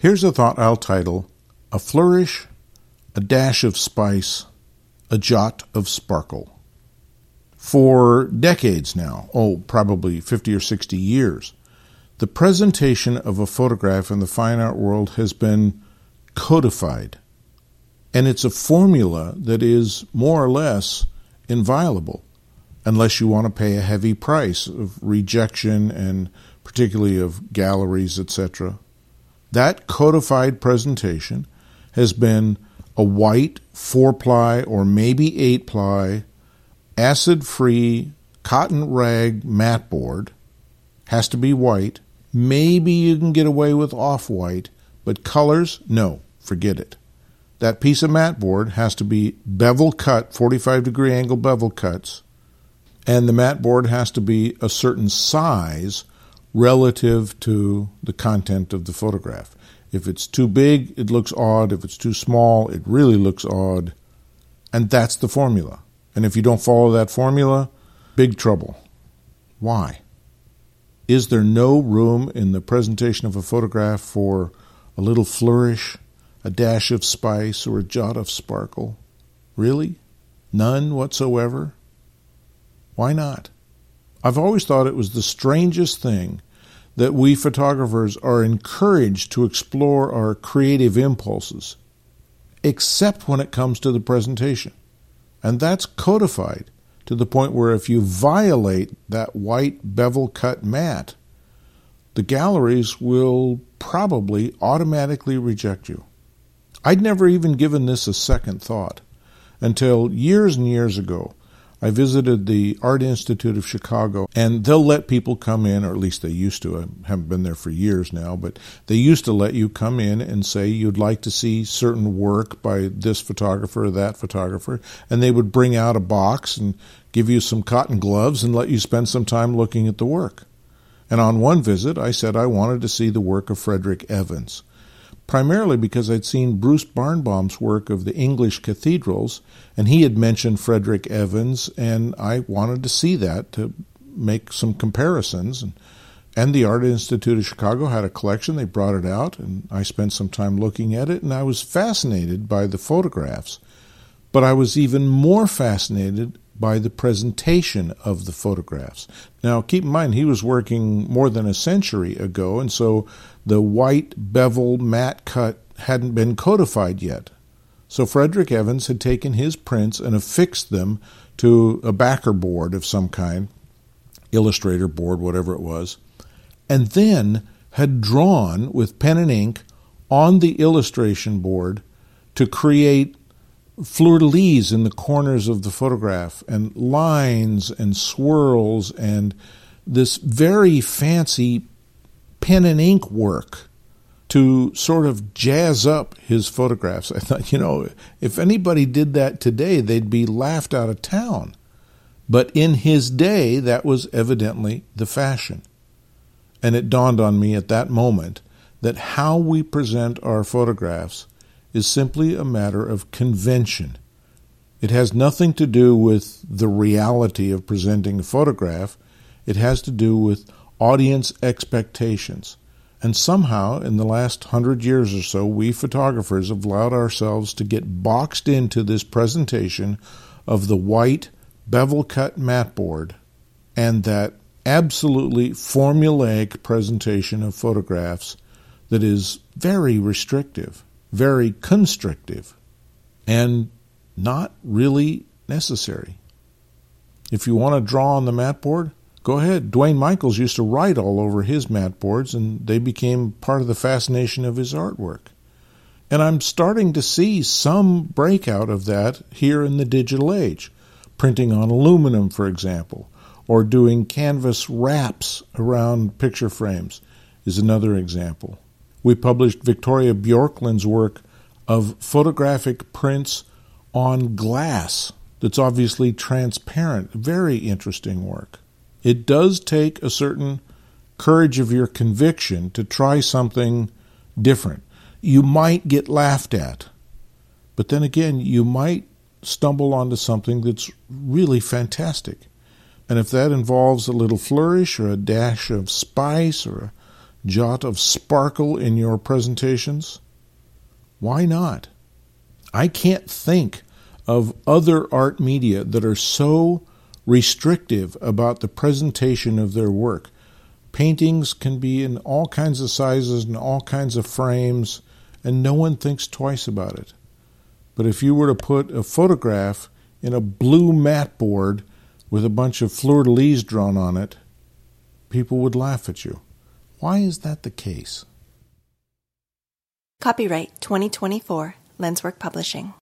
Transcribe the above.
Here's a thought I'll title A Flourish, a Dash of Spice, a Jot of Sparkle. For decades now, oh, probably 50 or 60 years, the presentation of a photograph in the fine art world has been codified. And it's a formula that is more or less inviolable unless you want to pay a heavy price of rejection and particularly of galleries, etc. That codified presentation has been a white four ply or maybe eight ply acid free cotton rag mat board. Has to be white. Maybe you can get away with off white, but colors, no, forget it. That piece of mat board has to be bevel cut, 45 degree angle bevel cuts, and the mat board has to be a certain size relative to the content of the photograph. If it's too big, it looks odd. If it's too small, it really looks odd. And that's the formula. And if you don't follow that formula, big trouble. Why? Is there no room in the presentation of a photograph for a little flourish, a dash of spice, or a jot of sparkle? Really? None whatsoever? Why not? I've always thought it was the strangest thing that we photographers are encouraged to explore our creative impulses, except when it comes to the presentation. And that's codified to the point where if you violate that white bevel cut mat, the galleries will probably automatically reject you. I'd never even given this a second thought until years and years ago I visited the Art Institute of Chicago, and they'll let people come in, or at least they used to. I haven't been there for years now, but they used to let you come in and say you'd like to see certain work by this photographer or that photographer, and they would bring out a box and give you some cotton gloves and let you spend some time looking at the work. And on one visit, I said I wanted to see the work of Frederick Evans primarily because I'd seen Bruce Barnbaum's work of the English cathedrals, and he had mentioned Frederick Evans, and I wanted to see that to make some comparisons. And, and the Art Institute of Chicago had a collection. They brought it out, and I spent some time looking at it, and I was fascinated by the photographs. But I was even more fascinated by the presentation of the photographs. Now, keep in mind, he was working more than a century ago, and so the white bevel mat cut hadn't been codified yet. So Frederick Evans had taken his prints and affixed them to a backer board of some kind, illustrator board, whatever it was, and then had drawn with pen and ink on the illustration board to create fleur de lis in the corners of the photograph and lines and swirls and this very fancy pen and ink work to sort of jazz up his photographs. I thought, you know, if anybody did that today, they'd be laughed out of town. But in his day, that was evidently the fashion. And it dawned on me at that moment that how we present our photographs is simply a matter of convention. It has nothing to do with the reality of presenting a photograph. It has to do with audience expectations. And somehow, in the last hundred years or so, we photographers have allowed ourselves to get boxed into this presentation of the white bevel cut mat board and that absolutely formulaic presentation of photographs that is very restrictive very constrictive and not really necessary. If you want to draw on the mat board, go ahead. Duane Michals used to write all over his mat boards, and they became part of the fascination of his artwork. And I'm starting to see some breakout of that here in the digital age. Printing on aluminum, for example, or doing canvas wraps around picture frames is another example we published Victoria Bjorklund's work of photographic prints on glass that's obviously transparent. Very interesting work. It does take a certain courage of your conviction to try something different. You might get laughed at, but then again, you might stumble onto something that's really fantastic. And if that involves a little flourish or a dash of spice or a jot of sparkle in your presentations? Why not? I can't think of other art media that are so restrictive about the presentation of their work. Paintings can be in all kinds of sizes and all kinds of frames, and no one thinks twice about it. But if you were to put a photograph in a blue mat board with a bunch of fleur de lis drawn on it, people would laugh at you. Why is that the case? Copyright 2024 Lenswork Publishing.